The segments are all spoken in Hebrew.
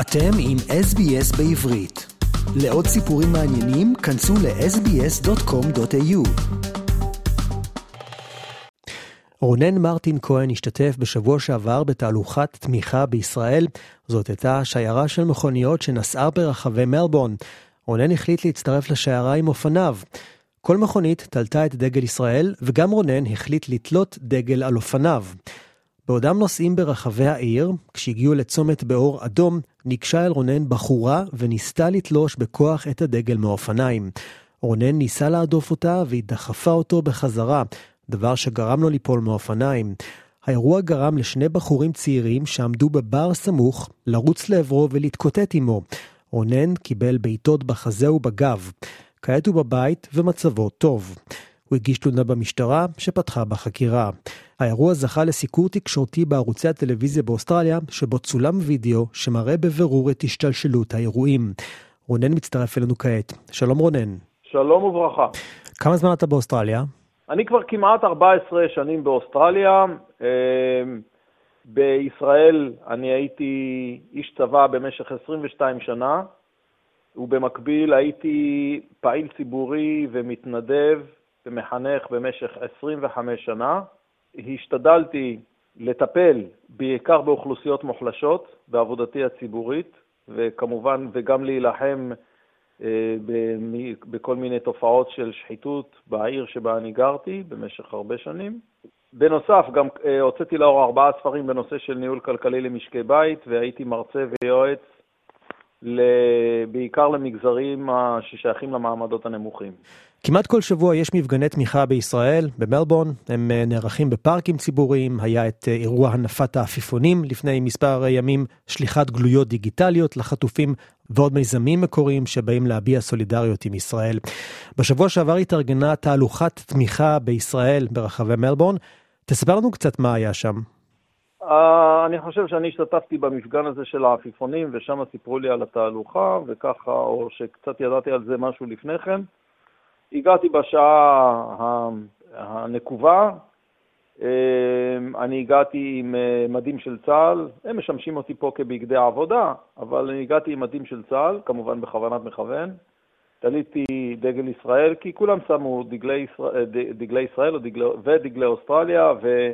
אתם עם SBS בעברית. לעוד סיפורים מעניינים, כנסו ל-sbs.com.au. רונן מרטין כהן השתתף בשבוע שעבר בתהלוכת תמיכה בישראל. זאת הייתה שיירה של מכוניות שנסעה ברחבי מלבורן. רונן החליט להצטרף לשיירה עם אופניו. כל מכונית תלתה את דגל ישראל, וגם רונן החליט לתלות דגל על אופניו. בעודם נוסעים ברחבי העיר, כשהגיעו לצומת באור אדום, ניגשה אל רונן בחורה וניסתה לתלוש בכוח את הדגל מאופניים. רונן ניסה להדוף אותה והיא דחפה אותו בחזרה, דבר שגרם לו ליפול מאופניים. האירוע גרם לשני בחורים צעירים שעמדו בבר סמוך לרוץ לעברו ולהתקוטט עמו. רונן קיבל בעיטות בחזה ובגב. כעת הוא בבית ומצבו טוב. הוא הגיש תלונה במשטרה שפתחה בחקירה. האירוע זכה לסיקור תקשורתי בערוצי הטלוויזיה באוסטרליה, שבו צולם וידאו שמראה בבירור את השתלשלות האירועים. רונן מצטרף אלינו כעת. שלום רונן. שלום וברכה. כמה זמן אתה באוסטרליה? אני כבר כמעט 14 שנים באוסטרליה. אמ, בישראל אני הייתי איש צבא במשך 22 שנה, ובמקביל הייתי פעיל ציבורי ומתנדב ומחנך במשך 25 שנה. השתדלתי לטפל בעיקר באוכלוסיות מוחלשות בעבודתי הציבורית, וכמובן, וגם להילחם אה, בכל מיני תופעות של שחיתות בעיר שבה אני גרתי במשך הרבה שנים. בנוסף, גם אה, הוצאתי לאור ארבעה ספרים בנושא של ניהול כלכלי למשקי בית, והייתי מרצה ויועץ בעיקר למגזרים ששייכים למעמדות הנמוכים. כמעט כל שבוע יש מפגני תמיכה בישראל, במלבורן, הם אה, נערכים בפארקים ציבוריים, היה את אה, אירוע הנפת העפיפונים לפני מספר ימים, שליחת גלויות דיגיטליות לחטופים ועוד מיזמים מקוריים שבאים להביע סולידריות עם ישראל. בשבוע שעבר התארגנה תהלוכת תמיכה בישראל ברחבי מלבורן. תספר לנו קצת מה היה שם. Uh, אני חושב שאני השתתפתי במפגן הזה של העפיפונים, ושם סיפרו לי על התהלוכה, וככה, או שקצת ידעתי על זה משהו לפני כן. הגעתי בשעה הנקובה, אמ, אני הגעתי עם אה, מדים של צה"ל, הם משמשים אותי פה כבגדי עבודה, אבל אני הגעתי עם מדים של צה"ל, כמובן בכוונת מכוון. תליתי דגל ישראל, כי כולם שמו דגלי ישראל, דגלי ישראל ודגלי אוסטרליה, ו...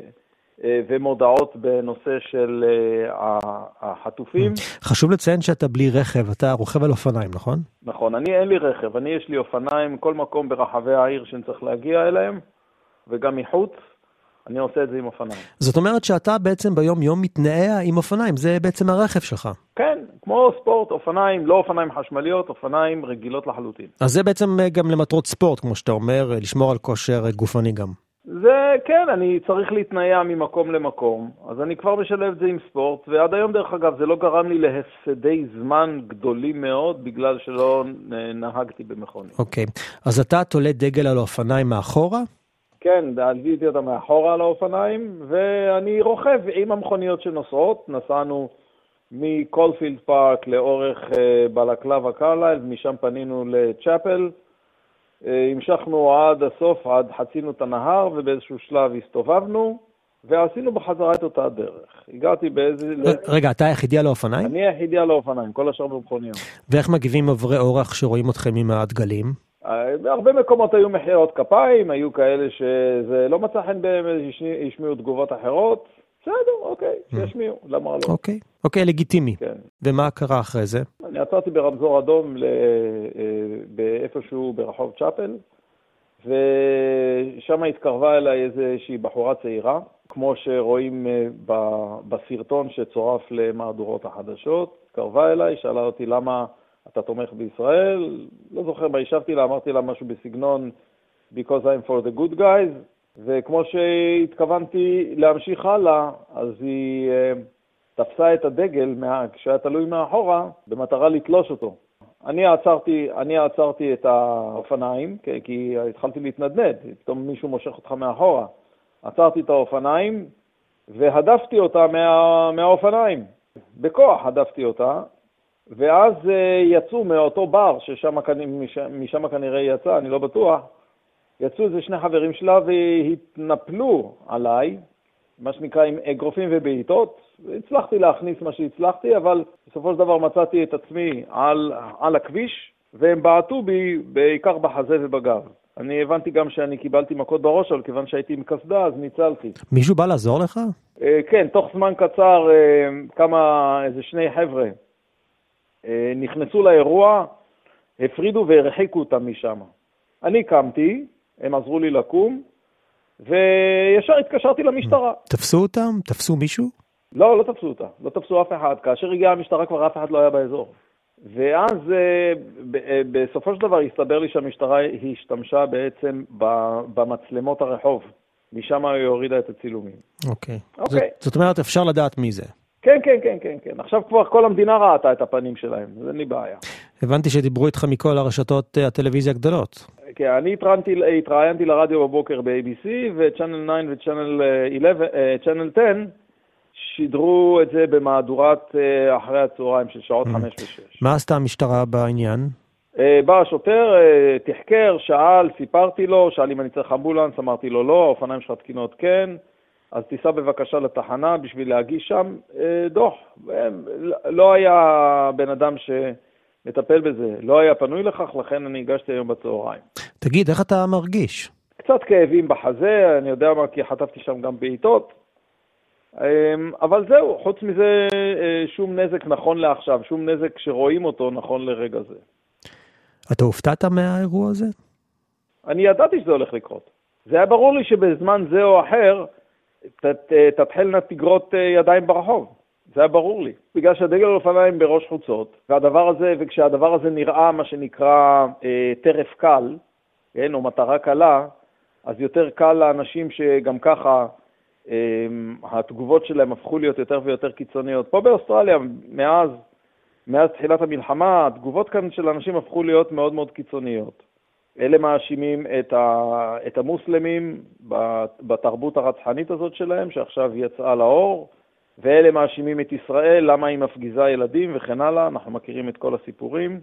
אה, ומודעות בנושא של אה, החטופים. חשוב לציין שאתה בלי רכב, אתה רוכב על אופניים, נכון? נכון, אני אין לי רכב, אני יש לי אופניים כל מקום ברחבי העיר שאני צריך להגיע אליהם, וגם מחוץ. אני עושה את זה עם אופניים. זאת אומרת שאתה בעצם ביום יום מתנעע עם אופניים, זה בעצם הרכב שלך. כן, כמו ספורט, אופניים, לא אופניים חשמליות, אופניים רגילות לחלוטין. אז זה בעצם גם למטרות ספורט, כמו שאתה אומר, לשמור על כושר גופני גם. זה, כן, אני צריך להתנייע ממקום למקום, אז אני כבר משלב את זה עם ספורט, ועד היום, דרך אגב, זה לא גרם לי להפסדי זמן גדולים מאוד, בגלל שלא נהגתי במכונית. אוקיי, okay. אז אתה תולה דגל על האופניים מאחורה? כן, עליתי אותה מאחורה על האופניים, ואני רוכב עם המכוניות שנוסעות. נסענו מקולפילד פארק לאורך אה, בלקלבה קרלייל, משם פנינו לצ'אפל. אה, המשכנו עד הסוף, עד חצינו את הנהר, ובאיזשהו שלב הסתובבנו, ועשינו בחזרה את אותה דרך. הגעתי באיזה... רגע, אתה היחידי על האופניים? אני היחידי על האופניים, כל השאר במכוניות. ואיך מגיבים עוברי אורח שרואים אתכם עם הדגלים? אה, בהרבה מקומות היו מחיאות כפיים, היו כאלה שזה לא מצא חן בהם, השמיעו תגובות אחרות. בסדר, אוקיי, mm. שישמיעו, למה לא? אוקיי, אוקיי, לגיטימי. כן. ומה קרה אחרי זה? אני עצרתי ברמזור אדום אה, באיפשהו ברחוב צ'אפל, ושם התקרבה אליי איזושהי בחורה צעירה, כמו שרואים אה, בסרטון שצורף למהדורות החדשות. התקרבה אליי, שאלה אותי למה אתה תומך בישראל, לא זוכר מה השבתי לה, אמרתי לה משהו בסגנון Because I'm for the good guys, וכמו שהתכוונתי להמשיך הלאה, אז היא uh, תפסה את הדגל מה, כשהיה תלוי מאחורה, במטרה לתלוש אותו. אני עצרתי, אני עצרתי את האופניים, כי, כי התחלתי להתנדנד, פתאום מישהו מושך אותך מאחורה. עצרתי את האופניים והדפתי אותה מה, מהאופניים. בכוח הדפתי אותה, ואז uh, יצאו מאותו בר, שמשם משם כנראה יצא, אני לא בטוח, יצאו איזה שני חברים שלה והתנפלו עליי, מה שנקרא עם אגרופים ובעיטות. הצלחתי להכניס מה שהצלחתי, אבל בסופו של דבר מצאתי את עצמי על, על הכביש, והם בעטו בי בעיקר בחזה ובגב. אני הבנתי גם שאני קיבלתי מכות בראש, אבל כיוון שהייתי עם קסדה, אז ניצלתי. מישהו בא לעזור לך? אה, כן, תוך זמן קצר אה, כמה, איזה שני חבר'ה אה, נכנסו לאירוע, הפרידו והרחיקו אותם משם. אני קמתי, הם עזרו לי לקום, וישר התקשרתי למשטרה. תפסו אותם? תפסו מישהו? לא, לא תפסו אותה. לא תפסו אף אחד. כאשר הגיעה המשטרה כבר אף אחד לא היה באזור. ואז אה, אה, בסופו של דבר הסתבר לי שהמשטרה השתמשה בעצם במצלמות הרחוב. משם היא הורידה את הצילומים. אוקיי. אוקיי. זאת, זאת אומרת, אפשר לדעת מי זה. כן, כן, כן, כן, כן. עכשיו כבר כל המדינה ראתה את הפנים שלהם, אז אין לי בעיה. הבנתי שדיברו איתך מכל הרשתות אה, הטלוויזיה הגדולות. כן, אני התראיינתי, התראיינתי לרדיו בבוקר ב-ABC, ו-Channel 9 ו-Channel 10 שידרו את זה במהדורת אה, אחרי הצהריים של שעות 5 mm. ו-6. מה עשתה המשטרה בעניין? אה, בא השוטר, אה, תחקר, שאל, סיפרתי לו, שאל אם אני צריך אמבולנס, אמרתי לו לא, האופניים שלך תקינות כן, אז תיסע בבקשה לתחנה בשביל להגיש שם דוח. לא היה בן אדם שמטפל בזה, לא היה פנוי לכך, לכן אני הגשתי היום בצהריים. תגיד, איך אתה מרגיש? קצת כאבים בחזה, אני יודע מה, כי חטפתי שם גם בעיטות. אמ, אבל זהו, חוץ מזה אה, שום נזק נכון לעכשיו, שום נזק שרואים אותו נכון לרגע זה. אתה הופתעת מהאירוע הזה? אני ידעתי שזה הולך לקרות. זה היה ברור לי שבזמן זה או אחר תתחלנה תגרות אה, ידיים ברחוב. זה היה ברור לי. בגלל שהדגל האופניים בראש חוצות, והדבר הזה, וכשהדבר הזה נראה מה שנקרא אה, טרף קל, כן, או מטרה קלה, אז יותר קל לאנשים שגם ככה אמ, התגובות שלהם הפכו להיות יותר ויותר קיצוניות. פה באוסטרליה, מאז, מאז תחילת המלחמה, התגובות כאן של אנשים הפכו להיות מאוד מאוד קיצוניות. אלה מאשימים את, ה, את המוסלמים בתרבות הרצחנית הזאת שלהם, שעכשיו יצאה לאור, ואלה מאשימים את ישראל, למה היא מפגיזה ילדים וכן הלאה, אנחנו מכירים את כל הסיפורים.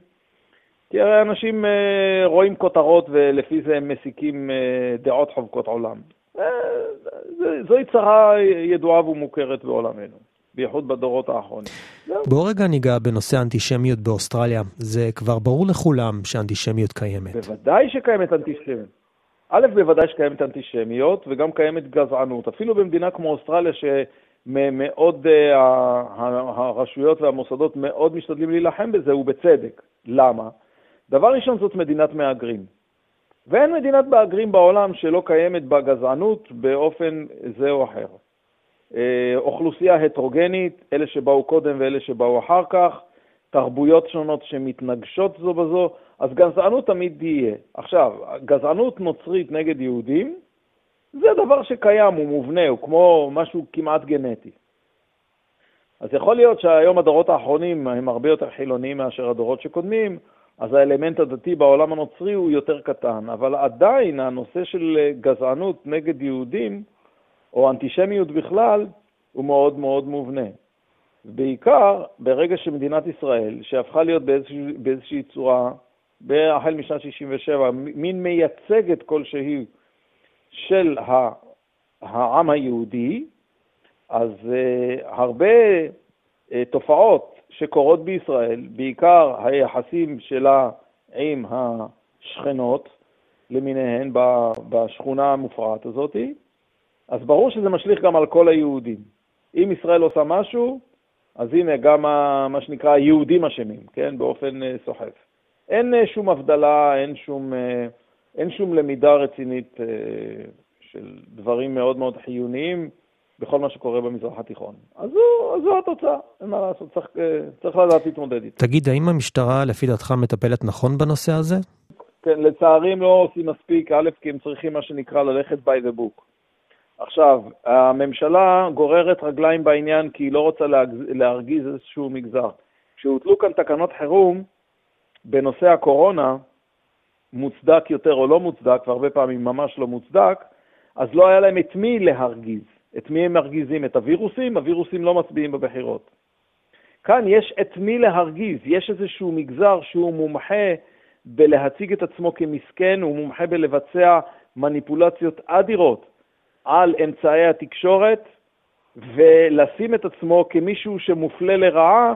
כי הרי אנשים אה, רואים כותרות ולפי זה הם מסיקים אה, דעות חובקות עולם. אה, זוהי צרה ידועה ומוכרת בעולמנו, בייחוד בדורות האחרונים. בוא רגע ניגע בנושא האנטישמיות באוסטרליה. זה כבר ברור לכולם שאנטישמיות קיימת. בוודאי שקיימת אנטישמיות. א', בוודאי שקיימת אנטישמיות וגם קיימת גזענות. אפילו במדינה כמו אוסטרליה, שמאוד, אה, הרשויות והמוסדות מאוד משתדלים להילחם בזה, ובצדק. למה? דבר ראשון, זאת מדינת מהגרים. ואין מדינת מהגרים בעולם שלא קיימת בה גזענות באופן זה או אחר. אה, אוכלוסייה הטרוגנית, אלה שבאו קודם ואלה שבאו אחר כך, תרבויות שונות שמתנגשות זו בזו, אז גזענות תמיד תהיה. עכשיו, גזענות נוצרית נגד יהודים, זה דבר שקיים, הוא מובנה, הוא כמו משהו כמעט גנטי. אז יכול להיות שהיום הדורות האחרונים הם הרבה יותר חילוניים מאשר הדורות שקודמים, אז האלמנט הדתי בעולם הנוצרי הוא יותר קטן, אבל עדיין הנושא של גזענות נגד יהודים, או אנטישמיות בכלל, הוא מאוד מאוד מובנה. בעיקר ברגע שמדינת ישראל, שהפכה להיות באיזושהי, באיזושהי צורה, החל משנת 67', מין מייצגת כלשהי של העם היהודי, אז uh, הרבה uh, תופעות שקורות בישראל, בעיקר היחסים שלה עם השכנות למיניהן בשכונה המופרעת הזאת, אז ברור שזה משליך גם על כל היהודים. אם ישראל עושה משהו, אז הנה גם מה שנקרא היהודים אשמים, כן, באופן אה, סוחף. אין אה, שום הבדלה, אין שום, אה, אין שום למידה רצינית של דברים מאוד מאוד חיוניים. בכל מה שקורה במזרח התיכון. אז זו, זו התוצאה, אין מה לעשות, צריך, אה, צריך לדעת להתמודד איתה. תגיד, האם המשטרה לפי דעתך מטפלת נכון בנושא הזה? כן, לצערי הם לא עושים מספיק, א', כי הם צריכים מה שנקרא ללכת by the book. עכשיו, הממשלה גוררת רגליים בעניין כי היא לא רוצה להרגיז איזשהו מגזר. כשהוטלו כאן תקנות חירום בנושא הקורונה, מוצדק יותר או לא מוצדק, והרבה פעמים ממש לא מוצדק, אז לא היה להם את מי להרגיז. את מי הם מרגיזים? את הווירוסים? הווירוסים לא מצביעים בבחירות. כאן יש את מי להרגיז, יש איזשהו מגזר שהוא מומחה בלהציג את עצמו כמסכן, הוא מומחה בלבצע מניפולציות אדירות על אמצעי התקשורת, ולשים את עצמו כמישהו שמופלה לרעה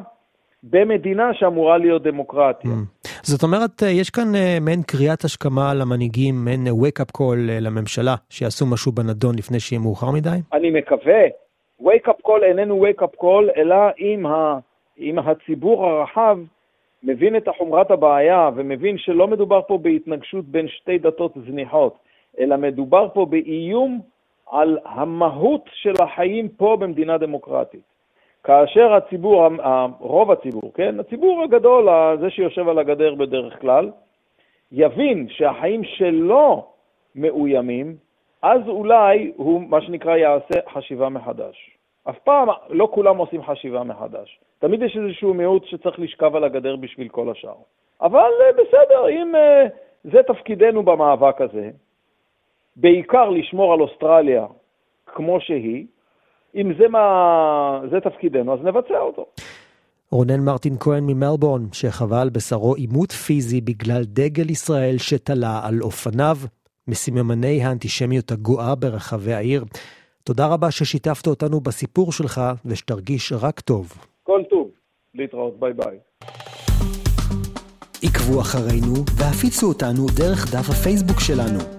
במדינה שאמורה להיות דמוקרטיה. Mm. זאת אומרת, אה, יש כאן אה, מעין קריאת השכמה למנהיגים, מעין wake-up call לממשלה, שיעשו משהו בנדון לפני שיהיה מאוחר מדי? אני מקווה. wake-up call איננו wake-up call, אלא אם, ה, אם הציבור הרחב מבין את חומרת הבעיה ומבין שלא מדובר פה בהתנגשות בין שתי דתות זניחות, אלא מדובר פה באיום על המהות של החיים פה במדינה דמוקרטית. כאשר הציבור, רוב הציבור, כן, הציבור הגדול, זה שיושב על הגדר בדרך כלל, יבין שהחיים שלו מאוימים, אז אולי הוא, מה שנקרא, יעשה חשיבה מחדש. אף פעם לא כולם עושים חשיבה מחדש. תמיד יש איזשהו מיעוט שצריך לשכב על הגדר בשביל כל השאר. אבל אה, בסדר, אם אה, זה תפקידנו במאבק הזה, בעיקר לשמור על אוסטרליה כמו שהיא, אם זה, מה, זה תפקידנו, אז נבצע אותו. רונן מרטין כהן ממלבורן, שחווה על בשרו עימות פיזי בגלל דגל ישראל שתלה על אופניו, מסממני האנטישמיות הגואה ברחבי העיר. תודה רבה ששיתפת אותנו בסיפור שלך, ושתרגיש רק טוב. כל טוב. להתראות, ביי ביי. עקבו אחרינו והפיצו אותנו דרך דף הפייסבוק שלנו.